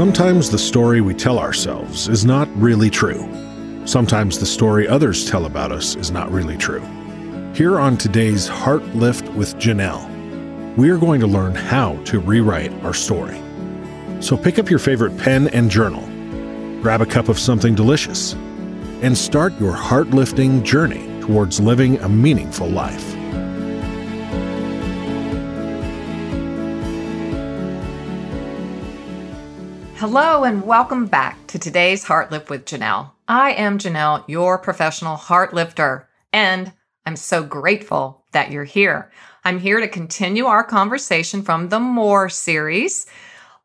Sometimes the story we tell ourselves is not really true. Sometimes the story others tell about us is not really true. Here on today's Heart Lift with Janelle, we are going to learn how to rewrite our story. So pick up your favorite pen and journal, grab a cup of something delicious, and start your heart lifting journey towards living a meaningful life. Hello, and welcome back to today's Heart Lift with Janelle. I am Janelle, your professional heart lifter, and I'm so grateful that you're here. I'm here to continue our conversation from the More series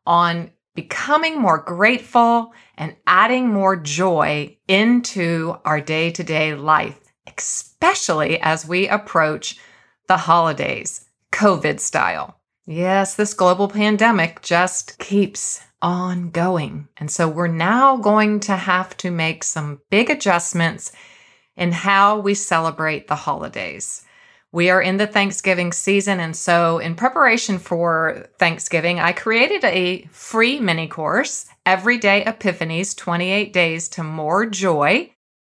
on becoming more grateful and adding more joy into our day to day life, especially as we approach the holidays, COVID style. Yes, this global pandemic just keeps ongoing. And so we're now going to have to make some big adjustments in how we celebrate the holidays. We are in the Thanksgiving season. And so, in preparation for Thanksgiving, I created a free mini course, Everyday Epiphanies 28 Days to More Joy,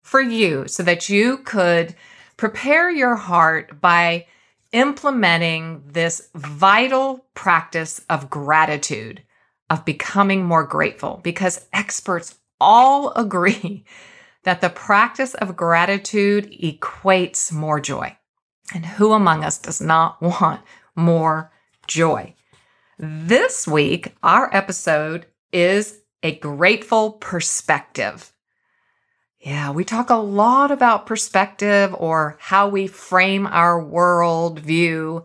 for you so that you could prepare your heart by implementing this vital practice of gratitude of becoming more grateful because experts all agree that the practice of gratitude equates more joy. And who among us does not want more joy? This week, our episode is a grateful perspective. Yeah, we talk a lot about perspective or how we frame our world view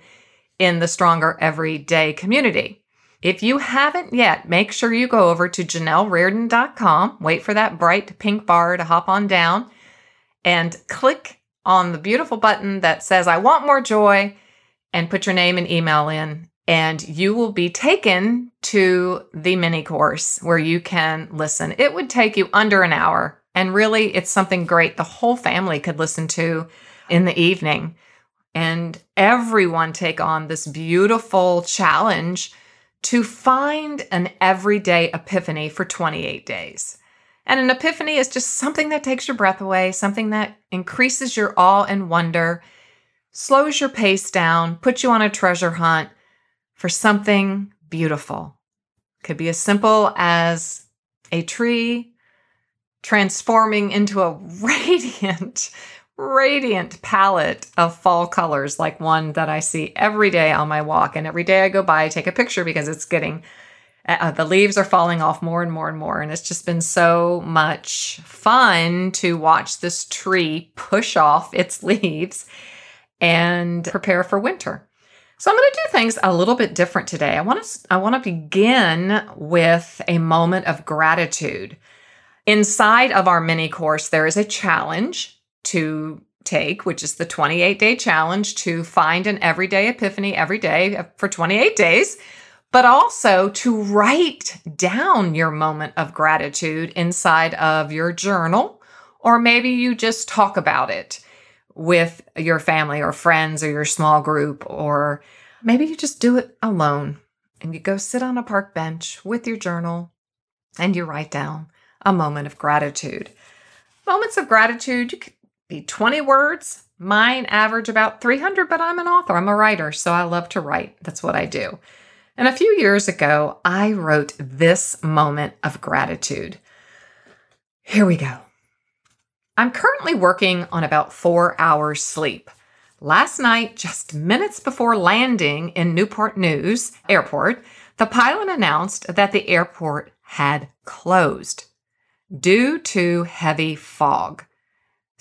in the Stronger Everyday community. If you haven't yet, make sure you go over to JanelleRardon.com, wait for that bright pink bar to hop on down, and click on the beautiful button that says, I want more joy, and put your name and email in. And you will be taken to the mini course where you can listen. It would take you under an hour. And really, it's something great the whole family could listen to in the evening. And everyone take on this beautiful challenge to find an everyday epiphany for 28 days. And an epiphany is just something that takes your breath away, something that increases your awe and wonder, slows your pace down, puts you on a treasure hunt for something beautiful. Could be as simple as a tree transforming into a radiant radiant palette of fall colors, like one that I see every day on my walk. And every day I go by, I take a picture because it's getting, uh, uh, the leaves are falling off more and more and more. And it's just been so much fun to watch this tree push off its leaves and prepare for winter. So I'm going to do things a little bit different today. I want to I want to begin with a moment of gratitude. Inside of our mini course there is a challenge to take, which is the 28 day challenge to find an everyday epiphany every day uh, for 28 days, but also to write down your moment of gratitude inside of your journal, or maybe you just talk about it with your family or friends or your small group, or maybe you just do it alone and you go sit on a park bench with your journal and you write down a moment of gratitude. Moments of gratitude, you can be 20 words. Mine average about 300, but I'm an author. I'm a writer, so I love to write. That's what I do. And a few years ago, I wrote this moment of gratitude. Here we go. I'm currently working on about four hours sleep. Last night, just minutes before landing in Newport News Airport, the pilot announced that the airport had closed due to heavy fog.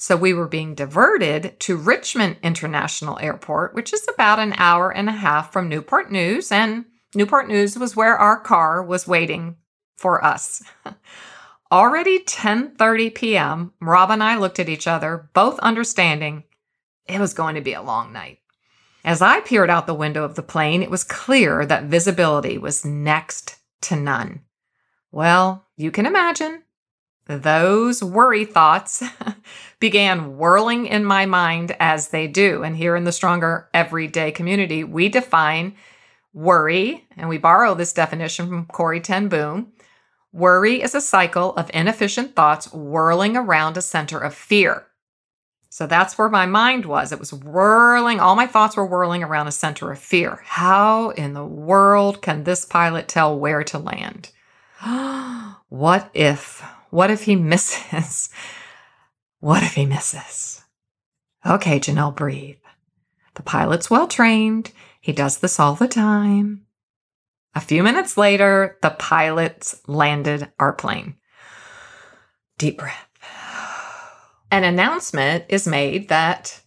So we were being diverted to Richmond International Airport, which is about an hour and a half from Newport News. And Newport News was where our car was waiting for us. Already 10:30 p.m., Rob and I looked at each other, both understanding it was going to be a long night. As I peered out the window of the plane, it was clear that visibility was next to none. Well, you can imagine those worry thoughts began whirling in my mind as they do. And here in the Stronger Everyday community, we define worry, and we borrow this definition from Corrie Ten Boom. Worry is a cycle of inefficient thoughts whirling around a center of fear. So that's where my mind was. It was whirling, all my thoughts were whirling around a center of fear. How in the world can this pilot tell where to land? what if? What if he misses? What if he misses? Okay, Janelle, breathe. The pilot's well trained. He does this all the time. A few minutes later, the pilots landed our plane. Deep breath. An announcement is made that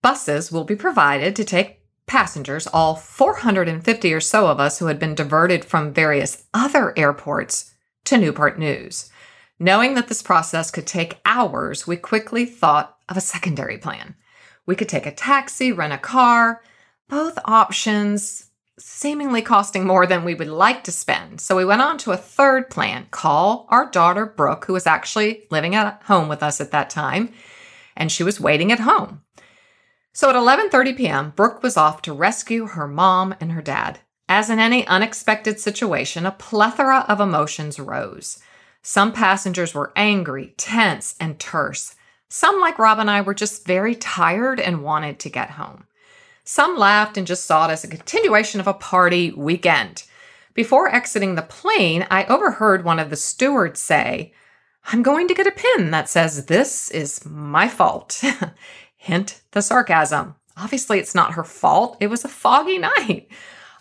buses will be provided to take passengers, all 450 or so of us who had been diverted from various other airports, to Newport News. Knowing that this process could take hours, we quickly thought of a secondary plan. We could take a taxi, rent a car, both options seemingly costing more than we would like to spend. So we went on to a third plan call our daughter, Brooke, who was actually living at home with us at that time, and she was waiting at home. So at 11:30 p.m., Brooke was off to rescue her mom and her dad. As in any unexpected situation, a plethora of emotions rose. Some passengers were angry, tense, and terse. Some, like Rob and I, were just very tired and wanted to get home. Some laughed and just saw it as a continuation of a party weekend. Before exiting the plane, I overheard one of the stewards say, I'm going to get a pin that says, This is my fault. Hint the sarcasm. Obviously, it's not her fault. It was a foggy night.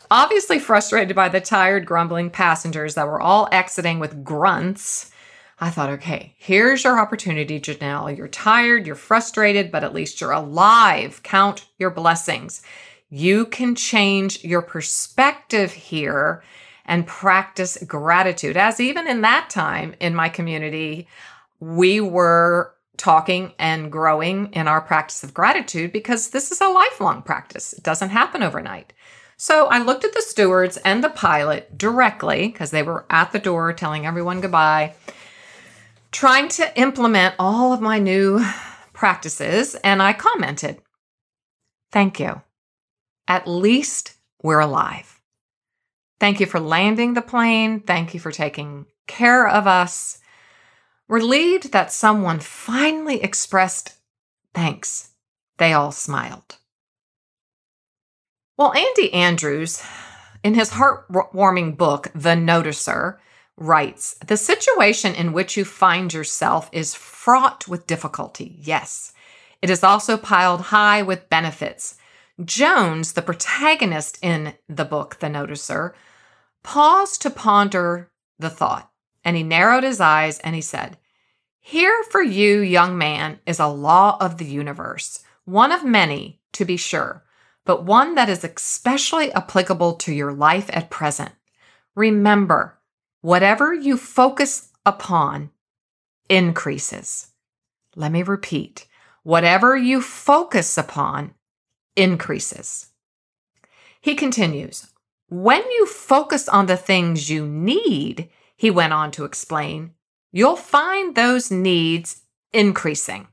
Obviously, frustrated by the tired, grumbling passengers that were all exiting with grunts, I thought, okay, here's your opportunity, Janelle. You're tired, you're frustrated, but at least you're alive. Count your blessings. You can change your perspective here and practice gratitude. As even in that time in my community, we were talking and growing in our practice of gratitude because this is a lifelong practice. It doesn't happen overnight. So I looked at the stewards and the pilot directly because they were at the door telling everyone goodbye trying to implement all of my new practices, and I commented, Thank you. At least we're alive. Thank you for landing the plane. Thank you for taking care of us. Relieved that someone finally expressed thanks, they all smiled. Well, Andy Andrews, in his heartwarming book, The Noticer, writes The situation in which you find yourself is fraught with difficulty, yes. It is also piled high with benefits. Jones, the protagonist in the book, The Noticer, paused to ponder the thought, and he narrowed his eyes and he said, Here for you, young man, is a law of the universe, one of many, to be sure, but one that is especially applicable to your life at present. Remember, Whatever you focus upon increases. Let me repeat whatever you focus upon increases. He continues, when you focus on the things you need, he went on to explain, you'll find those needs increasing.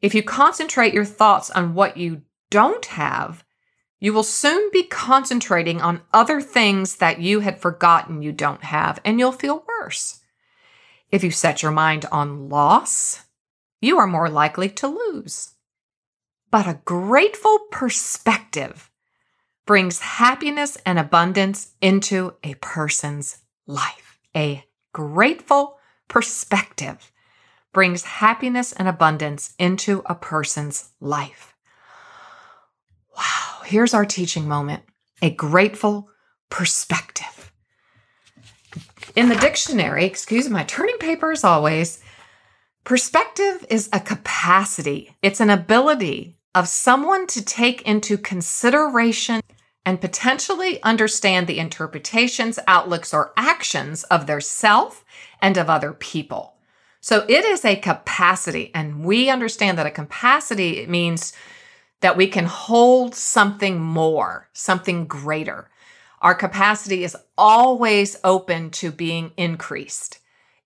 If you concentrate your thoughts on what you don't have, you will soon be concentrating on other things that you had forgotten you don't have, and you'll feel worse. If you set your mind on loss, you are more likely to lose. But a grateful perspective brings happiness and abundance into a person's life. A grateful perspective brings happiness and abundance into a person's life. Wow here's our teaching moment a grateful perspective. In the dictionary, excuse my turning paper as always, perspective is a capacity, it's an ability of someone to take into consideration and potentially understand the interpretations, outlooks, or actions of their self and of other people. So it is a capacity, and we understand that a capacity means that we can hold something more, something greater. Our capacity is always open to being increased.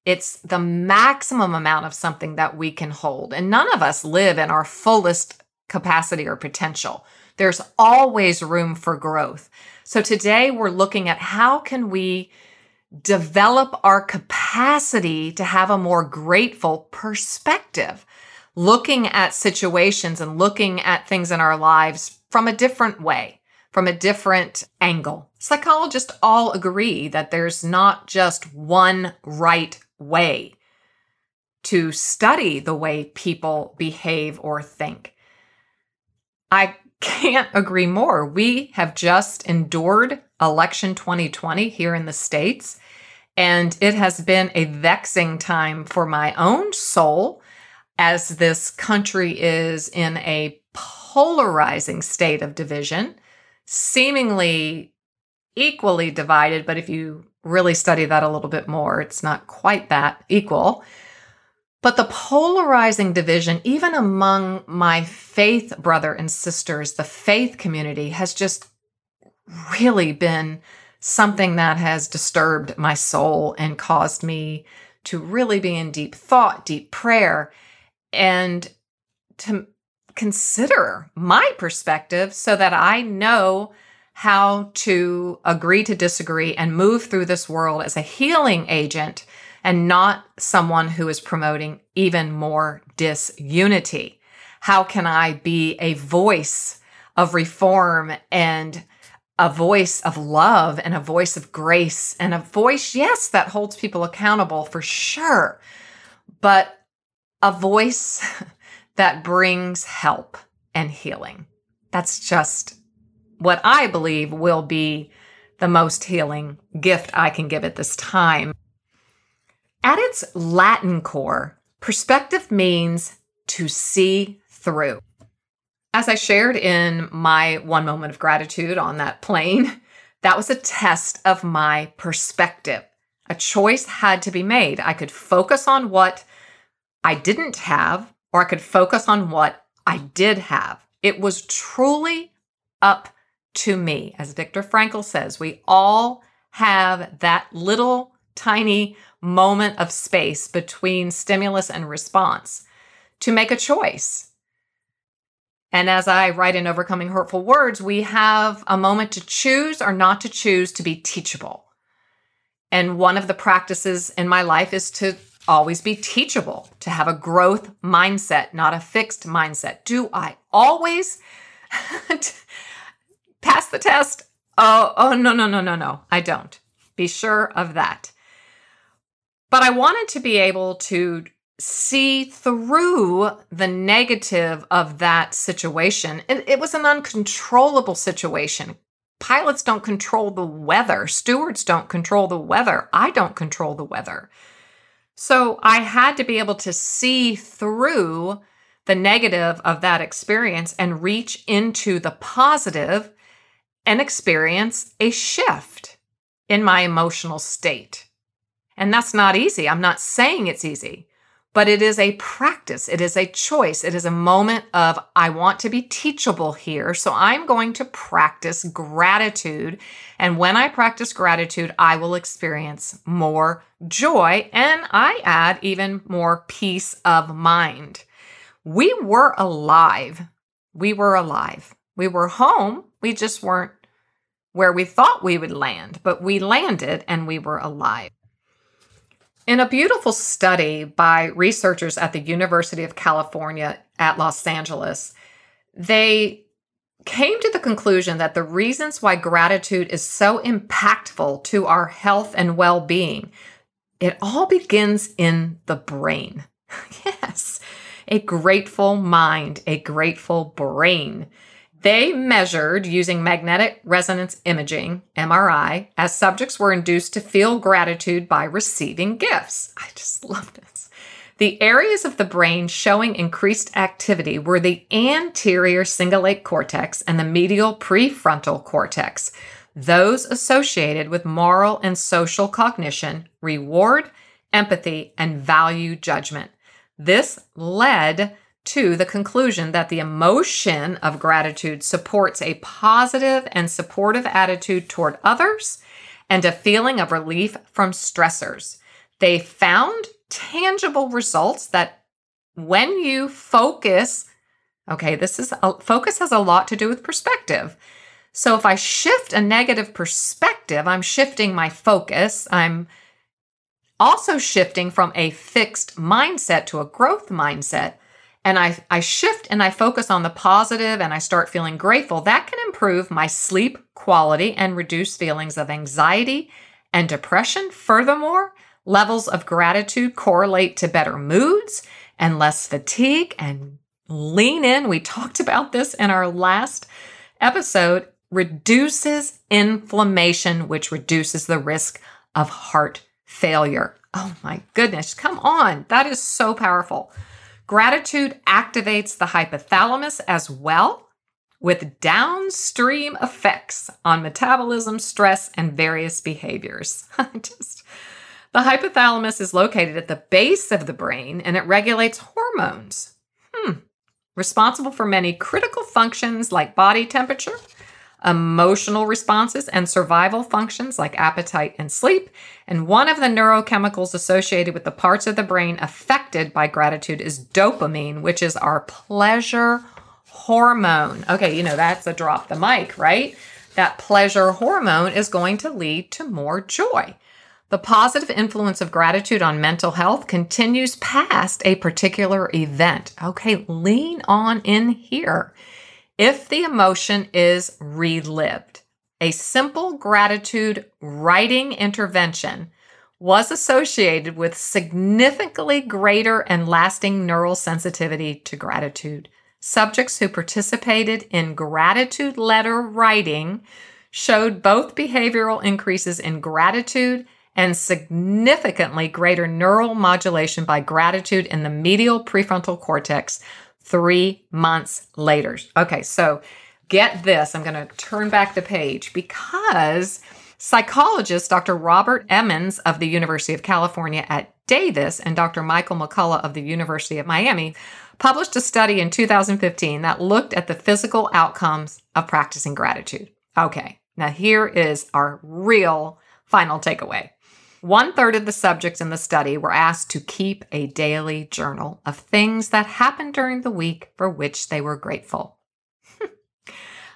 It's the maximum amount of something that we can hold. And none of us live in our fullest capacity or potential. There's always room for growth. So today we're looking at how can we develop our capacity to have a more grateful perspective, looking at situations and looking at things in our lives from a different way, from a different angle. Psychologists all agree that there's not just one right way to study the way people behave or think. I can't agree more. We have just endured election 2020 here in the States, and it has been a vexing time for my own soul as this country is in a polarizing state of division, seemingly equally divided, but if you really study that a little bit more, it's not quite that equal. But the polarizing division, even among my faith brother and sisters, the faith community has just really been something that has disturbed my soul and caused me to really be in deep thought, deep prayer, and to consider my perspective so that I know how to agree to disagree and move through this world as a healing agent and not someone who is promoting even more disunity? How can I be a voice of reform and a voice of love and a voice of grace and a voice, yes, that holds people accountable for sure, but a voice that brings help and healing. That's just what I believe will be the most healing gift I can give at this time. At its Latin core, perspective means to see through. As I shared in my one moment of gratitude on that plane, that was a test of my perspective. A choice had to be made. I could focus on what I didn't have, or I could focus on what I did have. It was truly up to me. As Viktor Frankl says, we all have that little tiny moment of space between stimulus and response to make a choice. And as I write in Overcoming Hurtful Words, we have a moment to choose or not to choose to be teachable. And one of the practices in my life is to always be teachable, to have a growth mindset, not a fixed mindset. Do I always pass the test? Oh, oh no, no, no, no, no. I don't. Be sure of that. But I wanted to be able to see through the negative of that situation. It, it, was an uncontrollable situation. Pilots don't control the weather, stewards don't control the weather. I don't control the weather. So I had to be able to see through the negative of that experience and reach into the positive and experience a shift in my emotional state. And that's not easy. I'm not saying it's easy, but it is a practice. It is a choice. It is a moment of, I want to be teachable here. So I'm going to practice gratitude. And when I practice gratitude, I will experience more joy and I add even more peace of mind. We were alive. We were alive. We were home. We just weren't where we thought we would land, but we landed and we were alive. In a beautiful study by researchers at the University of California at Los Angeles, they came to the conclusion that the reasons why gratitude is so impactful to our health and well-being, it all begins in the brain. yes, a grateful mind, a grateful brain. They measured using magnetic resonance imaging, MRI, as subjects were induced to feel gratitude by receiving gifts. I just love this. The areas of the brain showing increased activity were the anterior cingulate cortex and the medial prefrontal cortex, those associated with moral and social cognition, reward, empathy, and value judgment. This led to the conclusion that the emotion of gratitude supports a positive and supportive attitude toward others and a feeling of relief from stressors. They found tangible results that when you focus, okay, this is a, focus has a lot to do with perspective. So if I shift a negative perspective, I'm shifting my focus. I'm also shifting from a fixed mindset to a growth mindset. And I, I shift and I focus on the positive and I start feeling grateful. That can improve my sleep quality and reduce feelings of anxiety and depression. Furthermore, levels of gratitude correlate to better moods and less fatigue and lean in. We talked about this in our last episode reduces inflammation, which reduces the risk of heart failure. Oh my goodness, come on. That is so powerful. Gratitude activates the hypothalamus as well, with downstream effects on metabolism, stress, and various behaviors. Just the hypothalamus is located at the base of the brain and it regulates hormones. Hmm. Responsible for many critical functions like body temperature, emotional responses, and survival functions like appetite and sleep. And one of the neurochemicals associated with the parts of the brain affected by gratitude is dopamine, which is our pleasure hormone. Okay, you know, that's a drop the mic, right? That pleasure hormone is going to lead to more joy. The positive influence of gratitude on mental health continues past a particular event. Okay, lean on in here if the emotion is relived. A simple gratitude writing intervention was associated with significantly greater and lasting neural sensitivity to gratitude. Subjects who participated in gratitude letter writing showed both behavioral increases in gratitude and significantly greater neural modulation by gratitude in the medial prefrontal cortex three months later. Okay, so get this. I'm going to turn back the page because psychologist Dr. Robert Emmons of the University of California at Davis and Dr. Michael McCullough of the University of Miami published a study in 2015 that looked at the physical outcomes of practicing gratitude. Okay, now here is our real final takeaway. One third of the subjects in the study were asked to keep a daily journal of things that happened during the week for which they were grateful.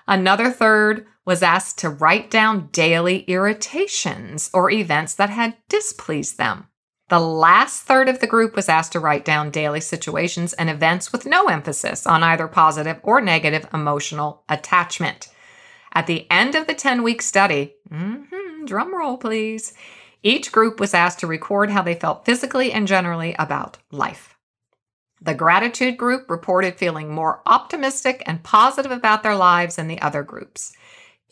Another third was asked to write down daily irritations or events that had displeased them. The last third of the group was asked to write down daily situations and events with no emphasis on either positive or negative emotional attachment. At the end of the 10 week study, mm-hmm, drum roll please, each group was asked to record how they felt physically and generally about life. The gratitude group reported feeling more optimistic and positive about their lives than the other groups.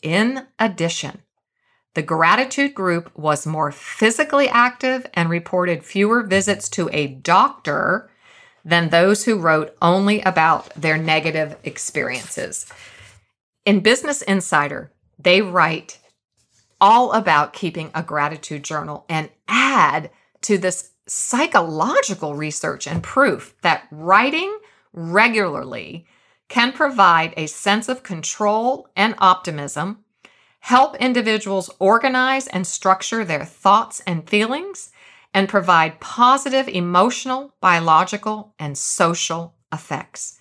In addition, the gratitude group was more physically active and reported fewer visits to a doctor than those who wrote only about their negative experiences. In Business Insider, they write all about keeping a gratitude journal and add to this psychological research and proof that writing regularly can provide a sense of control and optimism, help individuals organize and structure their thoughts and feelings, and provide positive emotional, biological, and social effects.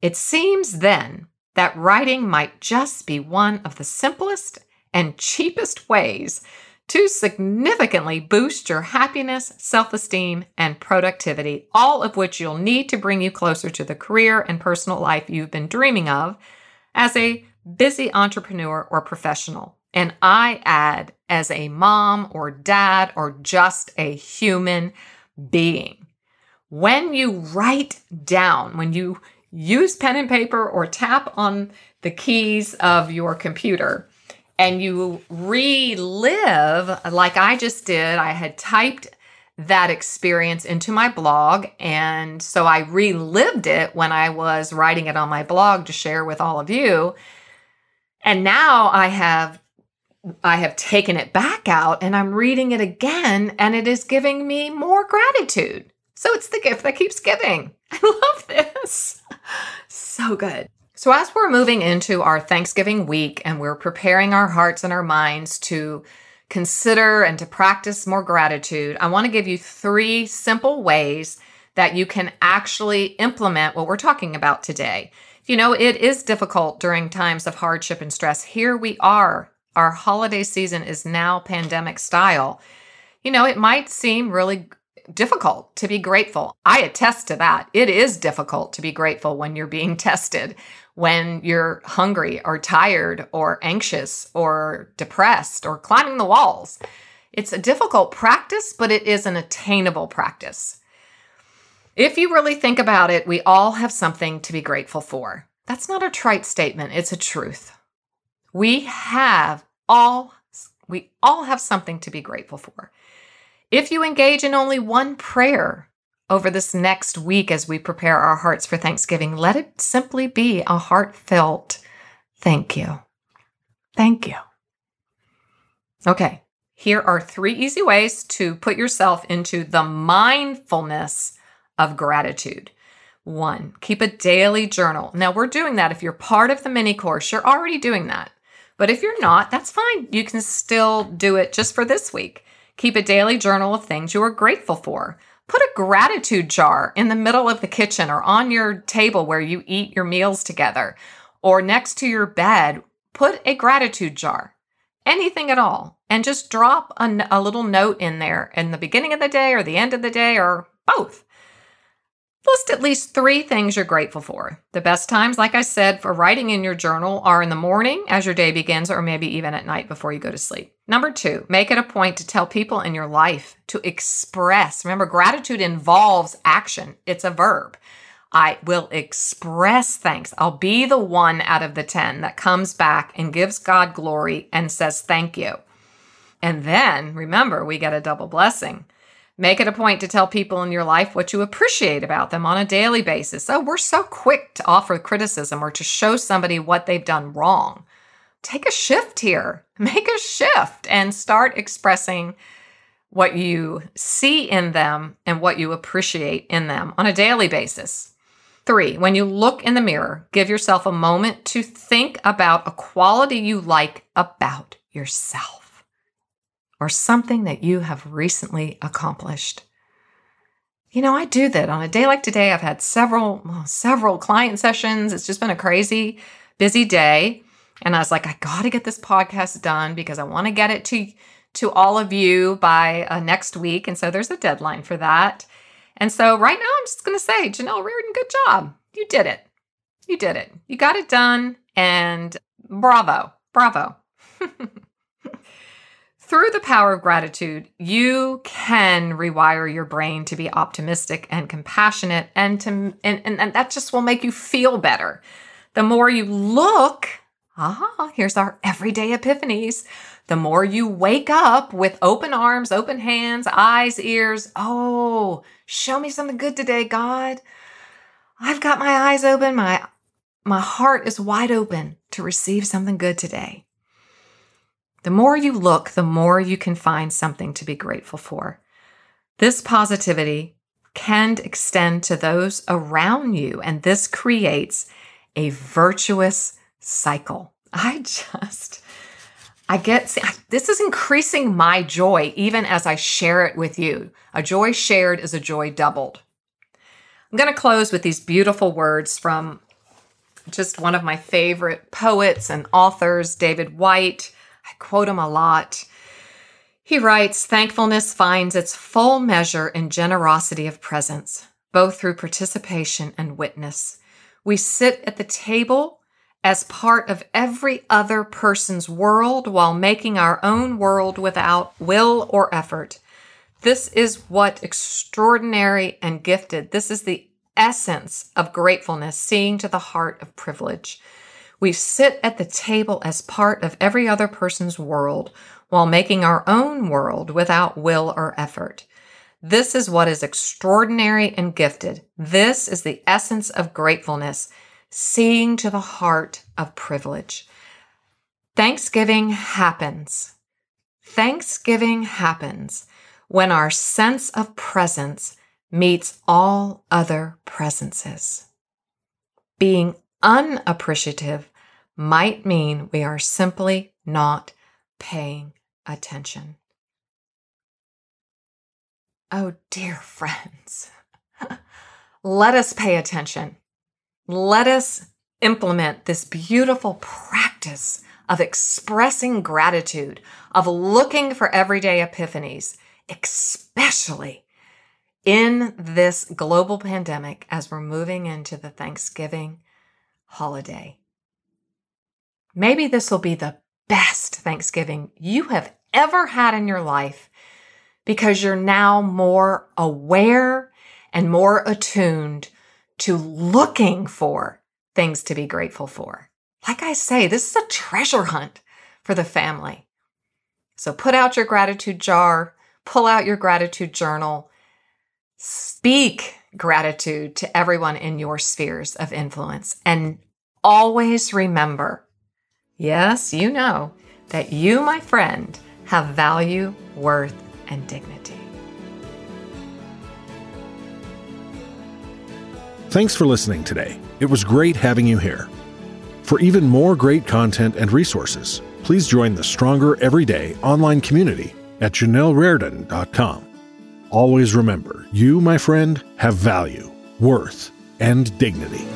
It seems then that writing might just be one of the simplest and cheapest ways to significantly boost your happiness, self esteem, and productivity, all of which you'll need to bring you closer to the career and personal life you've been dreaming of as a busy entrepreneur or professional. And I add, as a mom or dad or just a human being. When you write down, when you use pen and paper or tap on the keys of your computer, and you relive, like I just did, I had typed that experience into my blog. And so I relived it when I was writing it on my blog to share with all of you. And now I have I have taken it back out and I'm reading it again and it is giving me more gratitude. So it's the gift that keeps giving. I love this. So good. So, as we're moving into our Thanksgiving week and we're preparing our hearts and our minds to consider and to practice more gratitude, I want to give you three simple ways that you can actually implement what we're talking about today. You know, it is difficult during times of hardship and stress. Here we are. Our holiday season is now pandemic style. You know, it might seem really difficult to be grateful. I attest to that. It is difficult to be grateful when you're being tested, when you're hungry or tired or anxious or depressed or climbing the walls. It's a difficult practice, but it is an attainable practice. If you really think about it, we all have something to be grateful for. That's not a trite statement, it's a truth. We have all we all have something to be grateful for. If you engage in only one prayer over this next week as we prepare our hearts for Thanksgiving, let it simply be a heartfelt thank you. Thank you. Okay, here are three easy ways to put yourself into the mindfulness of gratitude. One, keep a daily journal. Now, we're doing that. If you're part of the mini course, you're already doing that. But if you're not, that's fine. You can still do it just for this week. Keep a daily journal of things you are grateful for. Put a gratitude jar in the middle of the kitchen or on your table where you eat your meals together or next to your bed. Put a gratitude jar, anything at all, and just drop a, a little note in there in the beginning of the day or the end of the day or both. List at least three things you're grateful for. The best times, like I said, for writing in your journal are in the morning as your day begins, or maybe even at night before you go to sleep. Number two, make it a point to tell people in your life to express. Remember, gratitude involves action, it's a verb. I will express thanks. I'll be the one out of the 10 that comes back and gives God glory and says thank you. And then remember, we get a double blessing. Make it a point to tell people in your life what you appreciate about them on a daily basis. Oh, we're so quick to offer criticism or to show somebody what they've done wrong. Take a shift here. Make a shift and start expressing what you see in them and what you appreciate in them on a daily basis. Three, when you look in the mirror, give yourself a moment to think about a quality you like about yourself or something that you have recently accomplished. You know, I do that on a day like today. I've had several, well, several client sessions. It's just been a crazy, busy day. And I was like, I got to get this podcast done because I want to get it to to all of you by uh, next week. And so there's a deadline for that. And so right now, I'm just going to say, Janelle Rardon, good job. You did it. You did it. You got it done. And bravo, bravo. through the power of gratitude, you can rewire your brain to be optimistic and compassionate and to and, and, and that just will make you feel better. The more you look, ah, here's our everyday epiphanies. The more you wake up with open arms, open hands, eyes, ears. Oh, show me something good today, God. I've got my eyes open, my my heart is wide open to receive something good today. The more you look, the more you can find something to be grateful for. This positivity can extend to those around you, and this creates a virtuous cycle. I just, I get, see, this is increasing my joy even as I share it with you. A joy shared is a joy doubled. I'm going to close with these beautiful words from just one of my favorite poets and authors, David Whyte. I quote him a lot. He writes Thankfulness finds its full measure in generosity of presence, both through participation and witness. We sit at the table as part of every other person's world while making our own world without will or effort. This is what extraordinary and gifted, this is the essence of gratefulness, seeing to the heart of privilege. We sit at the table as part of every other person's world while making our own world without will or effort. This is what is extraordinary and gifted. This is the essence of gratefulness, seeing to the heart of privilege. Thanksgiving happens. Thanksgiving happens when our sense of presence meets all other presences. Being unappreciative might mean we are simply not paying attention. Oh, dear friends, let us pay attention. Let us implement this beautiful practice of expressing gratitude, of looking for everyday epiphanies, especially in this global pandemic as we're moving into the Thanksgiving holiday. Maybe this will be the best Thanksgiving you have ever had in your life because you're now more aware and more attuned to looking for things to be grateful for. Like I say, this is a treasure hunt for the family. So put out your gratitude jar, pull out your gratitude journal, speak gratitude to everyone in your spheres of influence, and always remember yes, you know that you, my friend, have value, worth, and dignity. Thanks for listening today. It was great having you here. For even more great content and resources, please join the Stronger Everyday online community at JanelleRardon.com. Always remember, you, my friend, have value, worth, and dignity.